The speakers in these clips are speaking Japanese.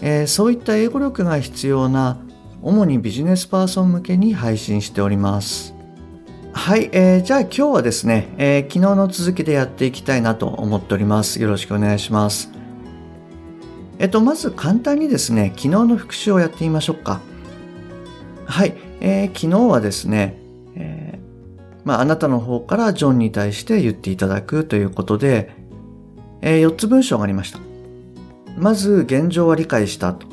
えーそういった英語力が必要な主にビジネスパーソン向けに配信しております。はい、えーじゃあ今日はですね、えー昨日の続きでやっていきたいなと思っております。よろしくお願いします。えっとまず簡単にですね昨日の復習をやってみましょうか。はい、えー昨日はですね、えーまあ、あなたの方からジョンに対して言っていただくということで、え4つ文章がありました。まず、現状は理解したと。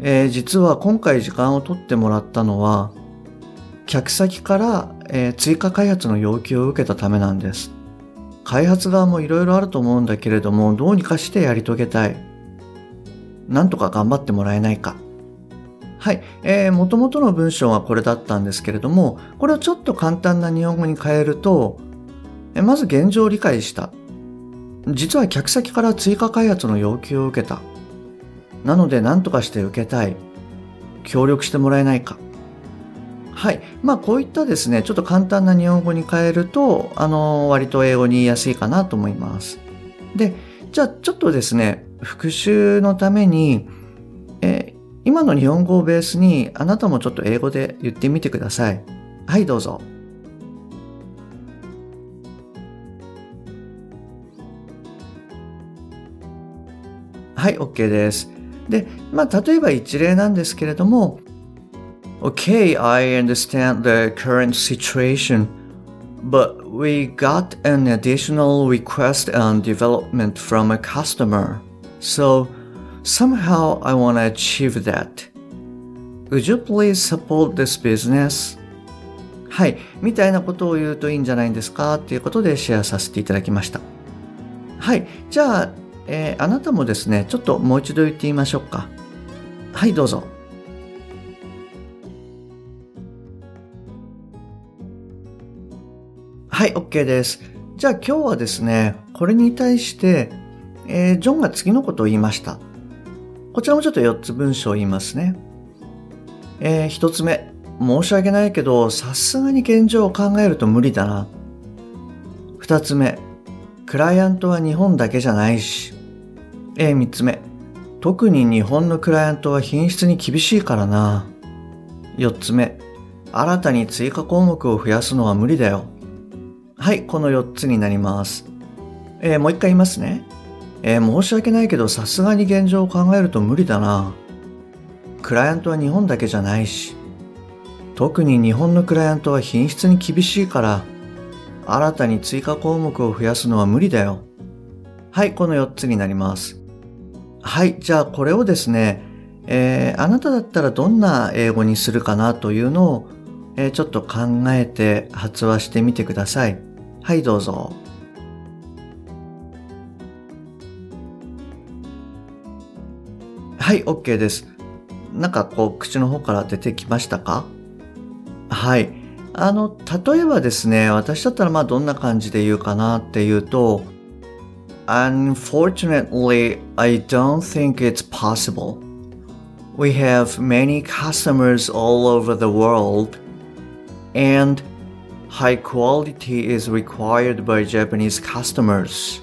えー実は今回時間を取ってもらったのは、客先から、えー追加開発の要求を受けたためなんです。開発側もいろいろあると思うんだけれども、どうにかしてやり遂げたい。なんとか頑張ってもらえないか。はい。えー、元々の文章はこれだったんですけれども、これをちょっと簡単な日本語に変えると、えまず現状を理解した。実は客先から追加開発の要求を受けた。なので何とかして受けたい。協力してもらえないか。はい。まあこういったですね、ちょっと簡単な日本語に変えると、あの割と英語に言いやすいかなと思います。で、じゃあちょっとですね、復習のために、え今の日本語をベースにあなたもちょっと英語で言ってみてください。はい、どうぞ。はい、OK です。で、まあ、例えば一例なんですけれども、Okay, I understand the current situation, but we got an additional request on development from a customer. So, somehow I want to achieve that. Would you please support this business? はい、みたいなことを言うといいんじゃないんですかっていうことでシェアさせていただきました。はい、じゃあ、えーあなたもですね、ちょっともう一度言ってみましょうか。はい、どうぞ。はい、OK です。じゃあ今日はですね、これに対して、えージョンが次のことを言いました。こちらもちょっと4つ文章を言いますね。えー、1つ目。申し訳ないけど、さすがに現状を考えると無理だな。2つ目。クライアントは日本だけじゃないし。えー、3つ目。特に日本のクライアントは品質に厳しいからな。4つ目。新たに追加項目を増やすのは無理だよ。はい、この4つになります。えーもう一回言いますね。えー申し訳ないけど、さすがに現状を考えると無理だな。クライアントは日本だけじゃないし。特に日本のクライアントは品質に厳しいから、新たに追加項目を増やすのは無理だよ。はい、この4つになります。はい、じゃあこれをですね、えーあなただったらどんな英語にするかなというのを、えーちょっと考えて発話してみてください。はい、どうぞ。はい、OK です。なんかこう、口の方から出てきましたか？はい。あの、例えばですね、私だったらまあどんな感じで言うかなっていうと、Unfortunately, I don't think it's possible. We have many customers all over the world, and high quality is required by Japanese customers.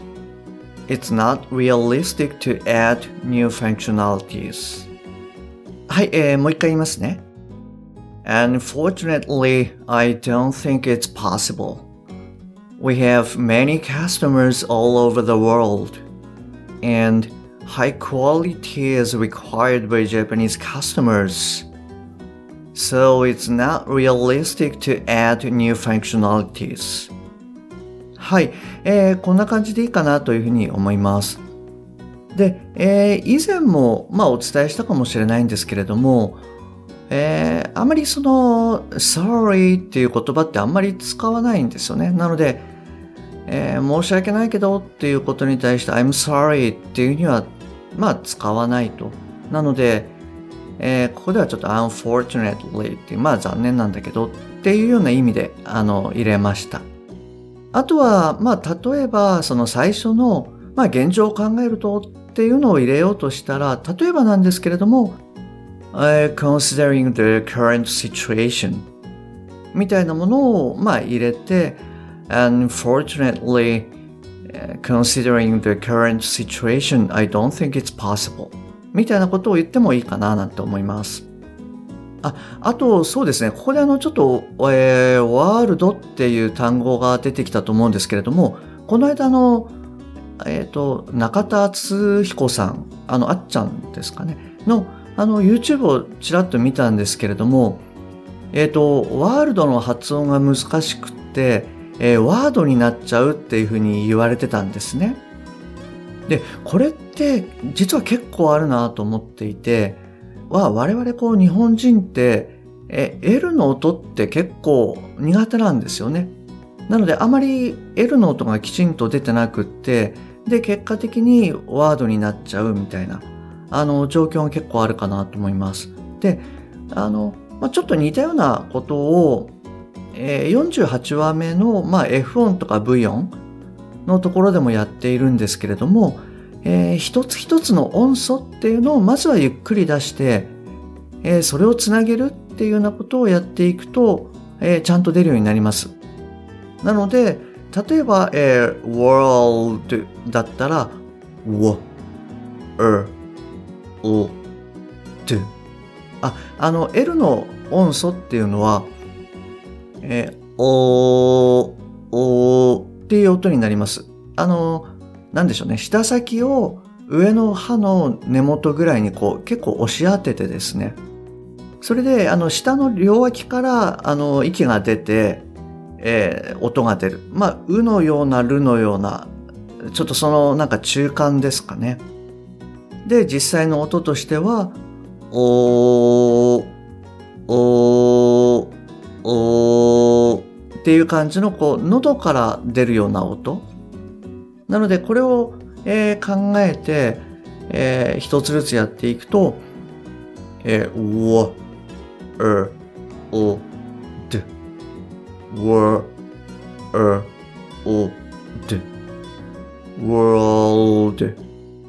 It's not realistic to add new functionalities. はい、えーもう一回言いますね。Unfortunately, I don't think it's possible. We have many customers all over the world, and high quality is required by Japanese customers. So it's not realistic to add new functionalities. はい、えーこんな感じでいいかなというふうに思います。で、えー以前も、まあ、お伝えしたかもしれないんですけれども、えーあまりその sorry っていう言葉ってあんまり使わないんですよね。なので、 えー申し訳ないけどっていうことに対して I'm sorry っていうにはまあ使わないと。なので、えー、ここではちょっと unfortunately っていう、まあ残念なんだけどっていうような意味であの入れました。あとは、まあ例えばその最初の、まあ現状を考えるとっていうのを入れようとしたら、例えばなんですけれども、uh, considering the current situation みたいなものを、まあ、入れて unfortunately considering the current situation I don't think it's possible. みたいなことを言ってもいいかななんて思います。ああとそうですね。ここであのちょっと、えー、ワールドっていう単語が出てきたと思うんですけれどもこの間のえっ、ー、と中田敦彦さんあのあっちゃんですかね。のあの YouTube をちらっと見たんですけれどもえっ、ー、と、ワールドの発音が難しくて、えー、ワードになっちゃうっていうふうに言われてたんですね。で、これって実は結構あるなと思っていて、は我々こう日本人ってえ L の音って結構苦手なんですよね。なのであまり L の音がきちんと出てなくって、で、結果的にワードになっちゃうみたいな、あの、状況が結構あるかなと思います。で、あの、まあ、ちょっと似たようなことを、えー、48話目の、まあ、F 音とか V 音のところでもやっているんですけれども、えー、一つ一つの音素っていうのをまずはゆっくり出して、えー、それをつなげるっていうようなことをやっていくと、えー、ちゃんと出るようになります。なので、例えば、えー、world だったら、w, er, o, d あ、あの L の音素っていうのは、えー、おー、おーっていう音になります。あの、なんでしょうね。舌先を上の歯の根元ぐらいにこう結構押し当ててですね。それで、あの、下の両脇から、あの、息が出て、えー、音が出る。まあ、うのような、るのような、ちょっとその、なんか中間ですかね。で、実際の音としては、おー、おー、おーっていう感じのこう喉から出るような音。なのでこれを、えー、考えて、えー、一つずつやっていくと、えー、うわ、え、お、で、わ、え、お、で、world,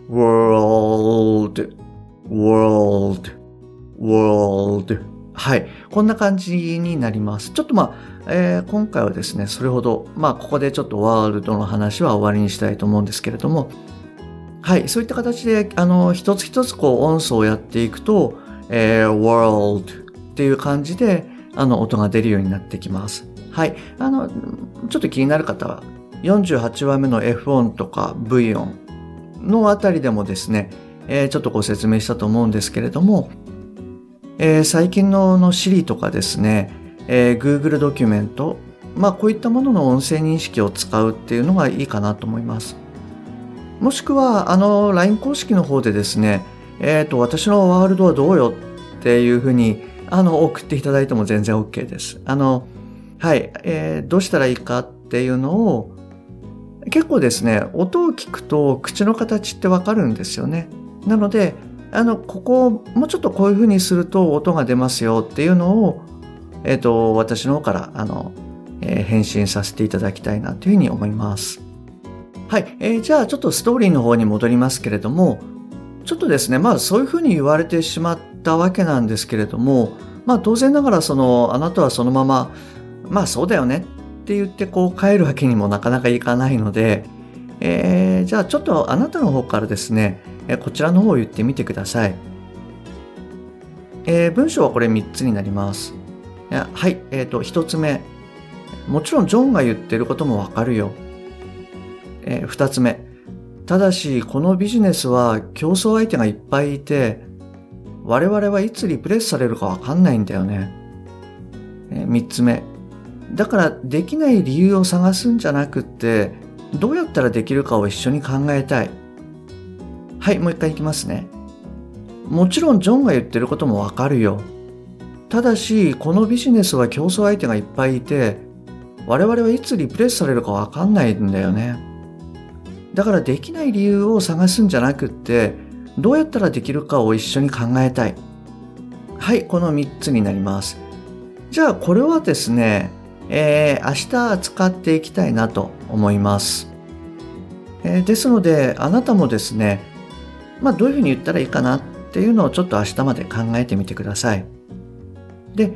world, world, world. はい。こんな感じになります。ちょっとまあ、えー、今回はですね、それほど、まあ、ここでちょっとワールドの話は終わりにしたいと思うんですけれども、はい。そういった形で、あの、一つ一つこう音素をやっていくと、えー、world っていう感じで、あの、音が出るようになってきます。はい。あの、ちょっと気になる方は、48話目の F 音とか V 音のあたりでもですね、えー、ちょっとご説明したと思うんですけれども、えー、最近のの Siri とかですね、えー、Google ドキュメント、まあこういったものの音声認識を使うっていうのがいいかなと思います。もしくは、あの、LINE 公式の方でですね、えっ、ー、と、私のワールドはどうよっていうふうに、あの、送っていただいても全然 OK です。あの、はい、えー、どうしたらいいかっていうのを、結構ですね、音を聞くと口の形ってわかるんですよね。なので、あの、ここをもうちょっとこういうふうにすると音が出ますよっていうのを、えっ、ー、と、私の方から、あの、えー、返信させていただきたいなというふうに思います。はい。えー、じゃあちょっとストーリーの方に戻りますけれども、ちょっとですね、まあそういうふうに言われてしまったわけなんですけれども、まあ当然ながらその、あなたはそのまま、まあそうだよねって言ってこう帰るわけにもなかなかいかないので、えー、じゃあちょっとあなたの方からですね、えこちらの方を言ってみてください。えー、文章はこれ3つになります。はい、えっ、ー、と、1つ目。もちろんジョンが言ってることもわかるよ。えー、2つ目。ただし、このビジネスは競争相手がいっぱいいて、我々はいつリプレイスされるかわかんないんだよね。え、3つ目。だからできない理由を探すんじゃなくって、どうやったらできるかを一緒に考えたい。はい、もう一回いきますね。もちろんジョンが言ってることもわかるよ。ただし、このビジネスは競争相手がいっぱいいて、我々はいつリプレイスされるかわかんないんだよね。だからできない理由を探すんじゃなくって、どうやったらできるかを一緒に考えたい。はい、この3つになります。じゃあこれはですね、えー明日使っていきたいなと思います。えーですので、あなたもですね、まあどういうふうに言ったらいいかなっていうのをちょっと明日まで考えてみてください。で、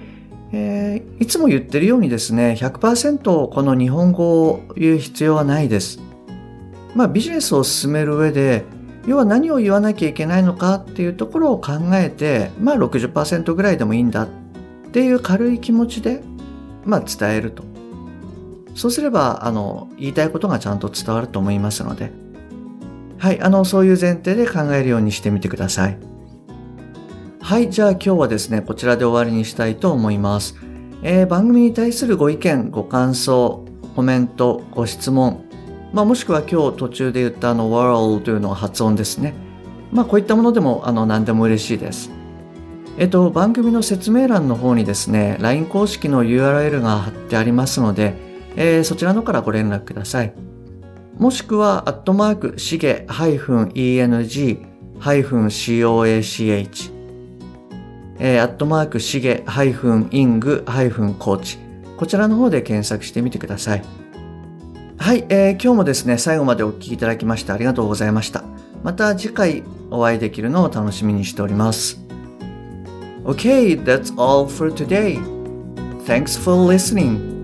えーいつも言ってるようにですね、100%この日本語を言う必要はないです。まあビジネスを進める上で、要は何を言わなきゃいけないのかっていうところを考えて、まあ60%ぐらいでもいいんだっていう軽い気持ちで、まあ伝えると。そうすれば、あの、言いたいことがちゃんと伝わると思いますので、はい、あの、そういう前提で考えるようにしてみてください。はい、じゃあ今日はですね、こちらで終わりにしたいと思います。えー番組に対するご意見、ご感想、コメント、ご質問、まあ、もしくは今日途中で言ったあの world というのが発音ですね。まあ、こういったものでもあの何でも嬉しいです。えっと、番組の説明欄の方にですね、LINE 公式の URL が貼ってありますので、えーそちらの方からご連絡ください。もしくは、アットマーク、しげ -eng-coach、えー、アットマーク、しげ -ing-coach、こちらの方で検索してみてください。はい、えー今日もですね、最後までお聞きいただきましてありがとうございました。また次回お会いできるのを楽しみにしております。Okay, that's all for today. Thanks for listening.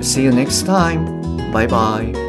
See you next time. Bye bye.